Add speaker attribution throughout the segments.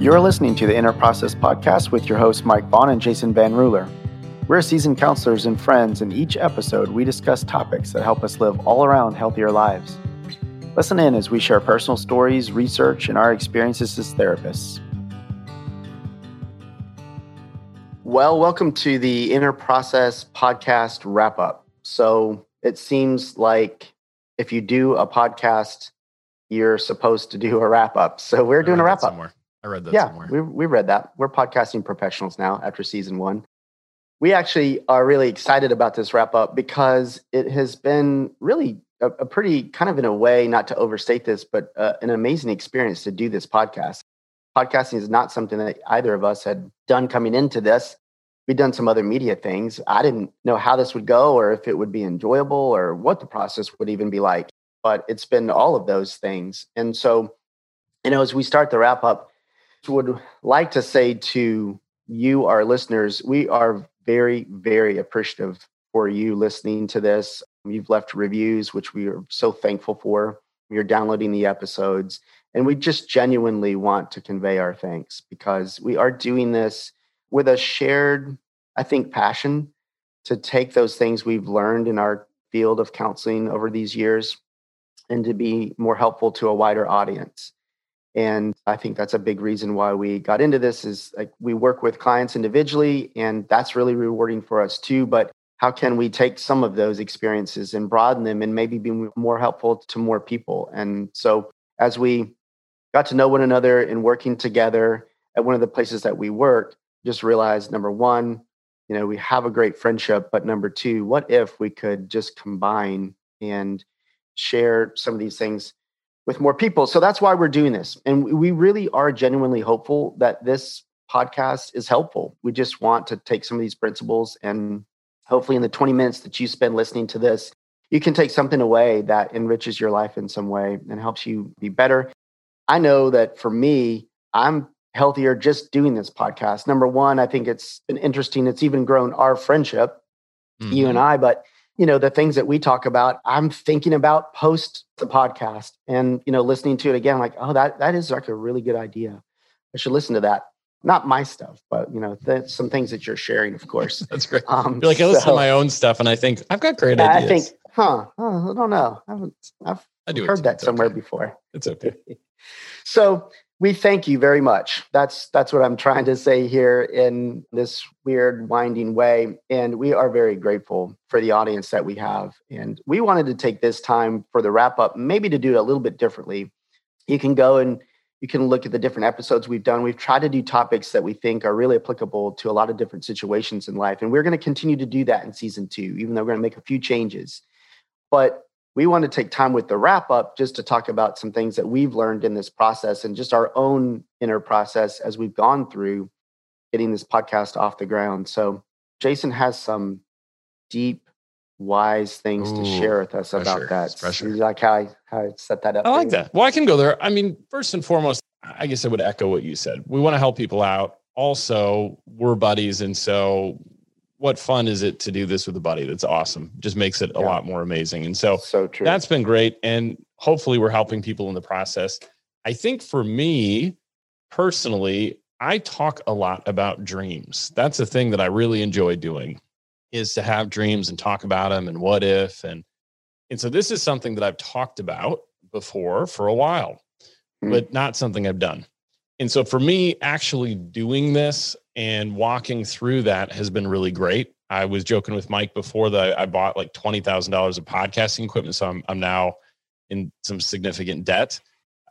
Speaker 1: You're listening to the Inner Process Podcast with your hosts, Mike Vaughn and Jason Van Ruler. We're seasoned counselors and friends. and each episode, we discuss topics that help us live all around healthier lives. Listen in as we share personal stories, research, and our experiences as therapists. Well, welcome to the Inner Process Podcast wrap up. So it seems like if you do a podcast, you're supposed to do a wrap up. So we're doing a wrap up.
Speaker 2: Somewhere. I read that
Speaker 1: yeah,
Speaker 2: somewhere.
Speaker 1: we we read that. We're podcasting professionals now after season one. We actually are really excited about this wrap up because it has been really a, a pretty kind of in a way, not to overstate this, but uh, an amazing experience to do this podcast. Podcasting is not something that either of us had done coming into this. We'd done some other media things. I didn't know how this would go or if it would be enjoyable or what the process would even be like. But it's been all of those things. And so, you know, as we start the wrap up, would like to say to you, our listeners, we are very, very appreciative for you listening to this. You've left reviews, which we are so thankful for. You're downloading the episodes. And we just genuinely want to convey our thanks because we are doing this with a shared, I think, passion to take those things we've learned in our field of counseling over these years and to be more helpful to a wider audience. And I think that's a big reason why we got into this is like we work with clients individually and that's really rewarding for us too, but how can we take some of those experiences and broaden them and maybe be more helpful to more people? And so as we got to know one another and working together at one of the places that we work, just realized number one, you know, we have a great friendship, but number two, what if we could just combine and share some of these things with more people. So that's why we're doing this. And we really are genuinely hopeful that this podcast is helpful. We just want to take some of these principles and hopefully in the 20 minutes that you spend listening to this, you can take something away that enriches your life in some way and helps you be better. I know that for me, I'm healthier just doing this podcast. Number one, I think it's been interesting. It's even grown our friendship, mm-hmm. you and. I, but you know the things that we talk about i'm thinking about post the podcast and you know listening to it again like oh that that is like a really good idea. I should listen to that. Not my stuff but you know th- some things that you're sharing of course.
Speaker 2: That's great. Um, you're like i listen so, to my own stuff and i think i've got great ideas
Speaker 1: i think huh oh, i don't know. I haven't i've I do heard that somewhere
Speaker 2: okay.
Speaker 1: before.
Speaker 2: It's okay.
Speaker 1: So we thank you very much. That's that's what I'm trying to say here in this weird winding way and we are very grateful for the audience that we have and we wanted to take this time for the wrap up maybe to do it a little bit differently. You can go and you can look at the different episodes we've done. We've tried to do topics that we think are really applicable to a lot of different situations in life and we're going to continue to do that in season 2 even though we're going to make a few changes. But we want to take time with the wrap up just to talk about some things that we've learned in this process and just our own inner process as we've gone through getting this podcast off the ground. So, Jason has some deep, wise things Ooh, to share with us pressure, about that. Pressure. like how I, how I set that up.
Speaker 2: I like that. Well, I can go there. I mean, first and foremost, I guess I would echo what you said. We want to help people out. Also, we're buddies. And so what fun is it to do this with a buddy? That's awesome. Just makes it a lot more amazing. And so,
Speaker 1: so true.
Speaker 2: that's been great. And hopefully we're helping people in the process. I think for me personally, I talk a lot about dreams. That's a thing that I really enjoy doing is to have dreams and talk about them and what if and and so this is something that I've talked about before for a while, mm. but not something I've done. And so for me, actually doing this and walking through that has been really great. I was joking with Mike before that I bought like twenty thousand dollars of podcasting equipment, so I'm I'm now in some significant debt.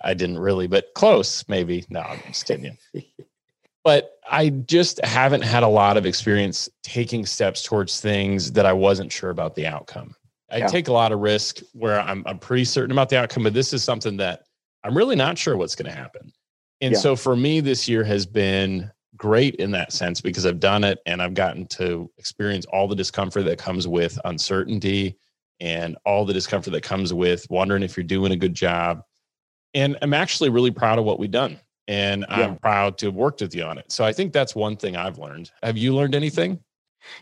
Speaker 2: I didn't really, but close, maybe. No, I'm just kidding. but I just haven't had a lot of experience taking steps towards things that I wasn't sure about the outcome. I yeah. take a lot of risk where I'm I'm pretty certain about the outcome, but this is something that I'm really not sure what's going to happen. And yeah. so for me, this year has been great in that sense because I've done it and I've gotten to experience all the discomfort that comes with uncertainty and all the discomfort that comes with wondering if you're doing a good job. And I'm actually really proud of what we've done. And yeah. I'm proud to have worked with you on it. So I think that's one thing I've learned. Have you learned anything?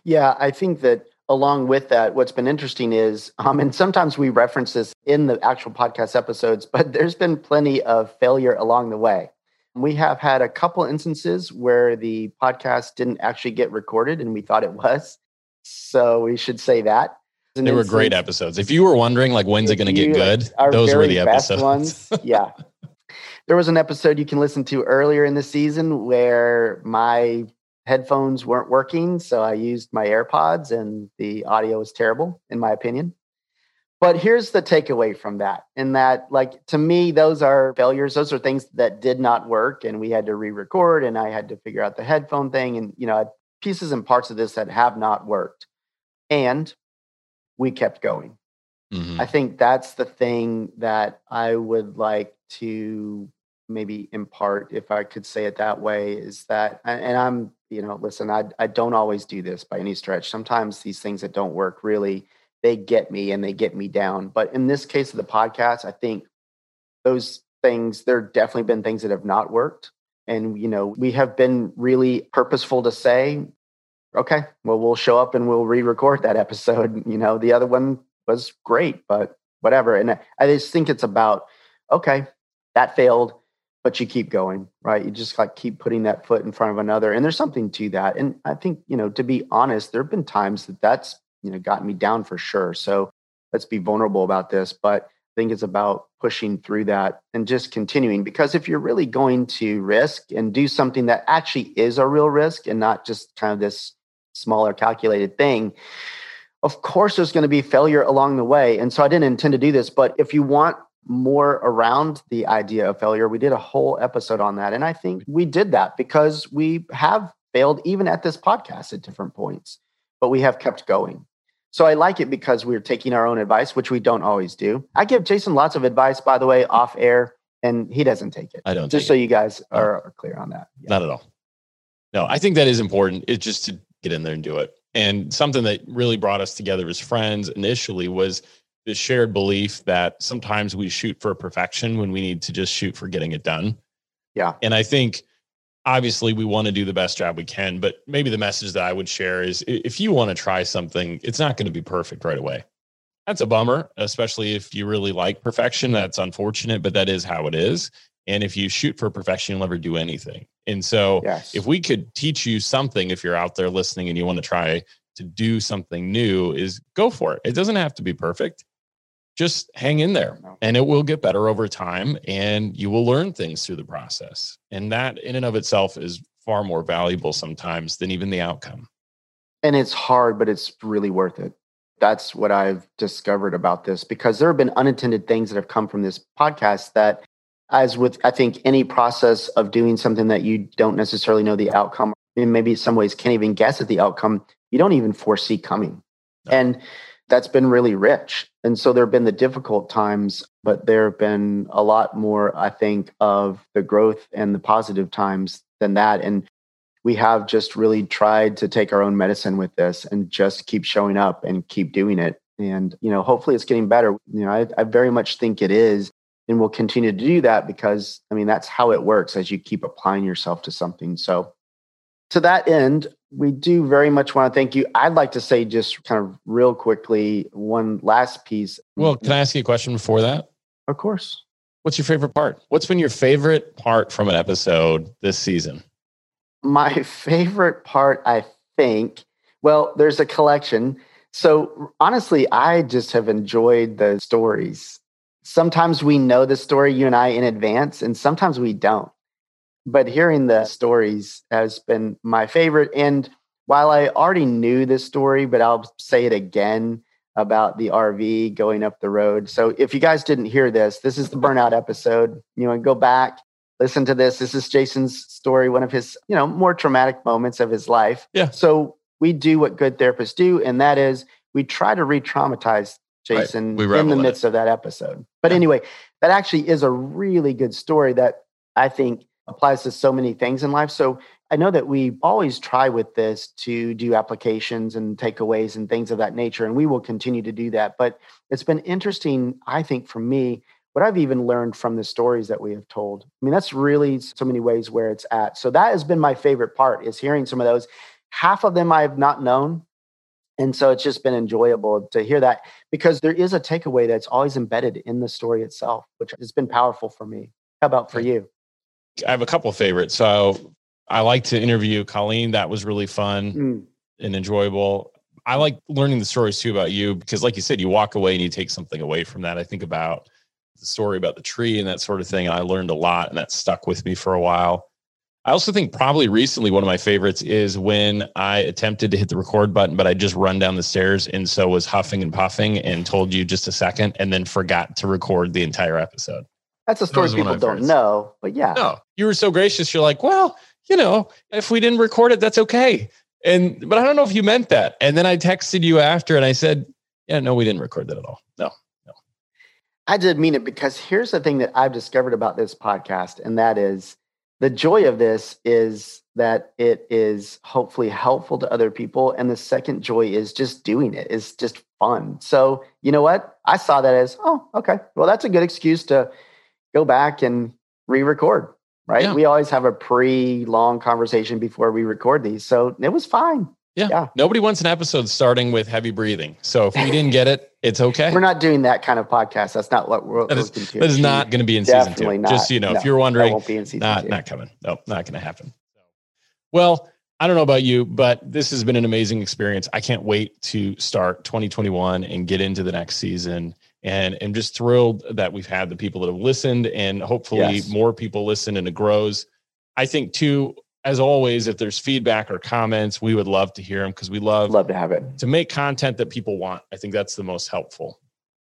Speaker 1: Yeah, I think that along with that, what's been interesting is, um, and sometimes we reference this in the actual podcast episodes, but there's been plenty of failure along the way We have had a couple instances where the podcast didn't actually get recorded and we thought it was. So we should say that.
Speaker 2: They were great episodes. If you were wondering, like, when's it going to get good? Those were the episodes.
Speaker 1: ones. yeah. There was an episode you can listen to earlier in the season where my headphones weren't working. So I used my AirPods and the audio was terrible, in my opinion. But here's the takeaway from that. In that, like, to me, those are failures. Those are things that did not work. And we had to re record and I had to figure out the headphone thing and, you know, pieces and parts of this that have not worked. And we kept going. Mm-hmm. I think that's the thing that I would like to maybe impart, if I could say it that way, is that, and I'm, you know, listen, I, I don't always do this by any stretch. Sometimes these things that don't work really, they get me and they get me down. But in this case of the podcast, I think those things, there have definitely been things that have not worked. And, you know, we have been really purposeful to say, okay, well, we'll show up and we'll re record that episode. You know, the other one was great, but whatever. And I just think it's about, okay, that failed but you keep going, right? You just like keep putting that foot in front of another. And there's something to that. And I think, you know, to be honest, there have been times that that's, you know, gotten me down for sure. So let's be vulnerable about this. But I think it's about pushing through that and just continuing. Because if you're really going to risk and do something that actually is a real risk and not just kind of this smaller calculated thing, of course there's going to be failure along the way. And so I didn't intend to do this. But if you want more around the idea of failure. We did a whole episode on that. And I think we did that because we have failed even at this podcast at different points, but we have kept going. So I like it because we're taking our own advice, which we don't always do. I give Jason lots of advice, by the way, off air, and he doesn't take it.
Speaker 2: I don't.
Speaker 1: Just so it. you guys are, are, clear on that.
Speaker 2: Yeah. Not at all. No, I think that is important. It's just to get in there and do it. And something that really brought us together as friends initially was the shared belief that sometimes we shoot for perfection when we need to just shoot for getting it done.
Speaker 1: Yeah.
Speaker 2: And I think obviously we want to do the best job we can, but maybe the message that I would share is if you want to try something, it's not going to be perfect right away. That's a bummer, especially if you really like perfection. That's unfortunate, but that is how it is. And if you shoot for perfection, you'll never do anything. And so, yes. if we could teach you something, if you're out there listening and you want to try to do something new, is go for it. It doesn't have to be perfect just hang in there and it will get better over time and you will learn things through the process. And that in and of itself is far more valuable sometimes than even the outcome.
Speaker 1: And it's hard, but it's really worth it. That's what I've discovered about this because there have been unintended things that have come from this podcast that, as with, I think, any process of doing something that you don't necessarily know the outcome, and maybe in some ways can't even guess at the outcome, you don't even foresee coming. No. And that's been really rich. And so there have been the difficult times, but there have been a lot more, I think, of the growth and the positive times than that. And we have just really tried to take our own medicine with this and just keep showing up and keep doing it. And, you know, hopefully it's getting better. You know, I, I very much think it is. And we'll continue to do that because, I mean, that's how it works as you keep applying yourself to something. So, to that end, we do very much want to thank you. I'd like to say just kind of real quickly one last piece.
Speaker 2: Well, can I ask you a question before that?
Speaker 1: Of course.
Speaker 2: What's your favorite part? What's been your favorite part from an episode this season?
Speaker 1: My favorite part, I think, well, there's a collection. So honestly, I just have enjoyed the stories. Sometimes we know the story, you and I, in advance, and sometimes we don't but hearing the stories has been my favorite. And while I already knew this story, but I'll say it again about the RV going up the road. So if you guys didn't hear this, this is the burnout episode. You know, go back, listen to this. This is Jason's story, one of his, you know, more traumatic moments of his life.
Speaker 2: Yeah.
Speaker 1: So we do what good therapists do, and that is we try to re-traumatize Jason right. in the midst it. of that episode. But yeah. anyway, that actually is a really good story that I think applies to so many things in life. So I know that we always try with this to do applications and takeaways and things of that nature, and we will continue to do that. But it's been interesting, I think, for me, what I've even learned from the stories that we have told. I mean, that's really so many ways where it's at. So that has been my favorite part is hearing some of those. Half of them I have not known. And so it's just been enjoyable to hear that because there is a takeaway that's always embedded in the story itself, which has been powerful for me. How about for you?
Speaker 2: I have a couple of favorites. So I like to interview Colleen. That was really fun
Speaker 1: Mm.
Speaker 2: and enjoyable. I like learning the stories too about you because, like you said, you walk away and you take something away from that. I think about the story about the tree and that sort of thing. And I learned a lot and that stuck with me for a while. I also think probably recently one of my favorites is when I attempted to hit the record button, but I just run down the stairs and so was huffing and puffing and told you just a second and then forgot to record the entire episode.
Speaker 1: That's a story
Speaker 2: was one of
Speaker 1: people don't
Speaker 2: favorites.
Speaker 1: know, but yeah.
Speaker 2: No, you were so gracious. You're like, well, you know, if we didn't record it, that's okay. And but I don't know if you meant that. And then I texted you after and I said, yeah, no, we didn't record that at all. No. No.
Speaker 1: I did mean it because here's the thing that I've discovered about this podcast, and that is the joy of this is that it is hopefully helpful to other people. And the second joy is just doing it, it's just fun. So, you know what? I saw that as, oh, okay, well, that's a good excuse to go back and re record, right?
Speaker 2: Yeah.
Speaker 1: We always have a pre long conversation before we record these. So it was fine.
Speaker 2: Yeah.
Speaker 1: Yeah.
Speaker 2: Nobody wants an episode starting with heavy breathing. So if we didn't get it, it's okay.
Speaker 1: We're not doing that kind of podcast. That's not what we're
Speaker 2: That is-
Speaker 1: looking to.
Speaker 2: that is not going to be in season two.
Speaker 1: Definitely not.
Speaker 2: Just so you know,
Speaker 1: No,
Speaker 2: if you're wondering,
Speaker 1: won't be in season
Speaker 2: not
Speaker 1: two.
Speaker 2: not coming. No, not going to happen. Well, I don't know about you, but this has been an amazing experience. I can't wait to start 2021 and get into the next season. And I'm just thrilled that we've had the people that have listened, and hopefully
Speaker 1: Yes.
Speaker 2: more people listen and it grows. I think too, as always, if there's feedback or comments, we would love to hear them because we love,
Speaker 1: Love to have it.
Speaker 2: to make content that people want. I think that's the most helpful.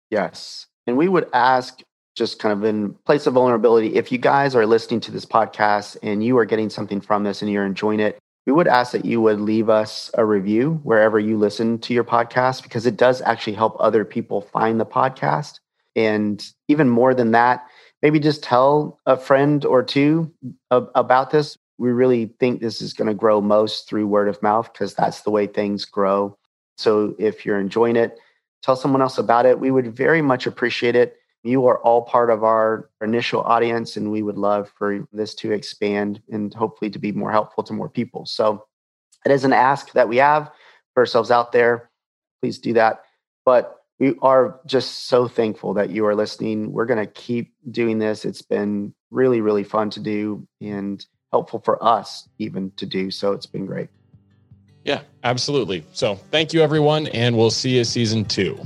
Speaker 1: Yes. And we would ask, just kind of in place of vulnerability, if you guys are listening to this podcast and you are getting something from this and you're enjoying it, we would ask that you would leave us a review wherever you listen to your podcast because it does actually help other people find the podcast. And even more than that, maybe just tell a friend or two ab- about this. We really think this is going to grow most through word of mouth because that's the way things grow. So if you're enjoying it, tell someone else about it. We would very much appreciate it. You are all part of our initial audience, and we would love for this to expand and hopefully to be more helpful to more people. So it is an ask that we have for ourselves out there. Please do that. But we are just so thankful that you are listening. We're going to keep doing this. It's been really, really fun to do and helpful for us even to do. So it's been great.
Speaker 2: Yeah, absolutely. So thank you, everyone, and we'll see you season two.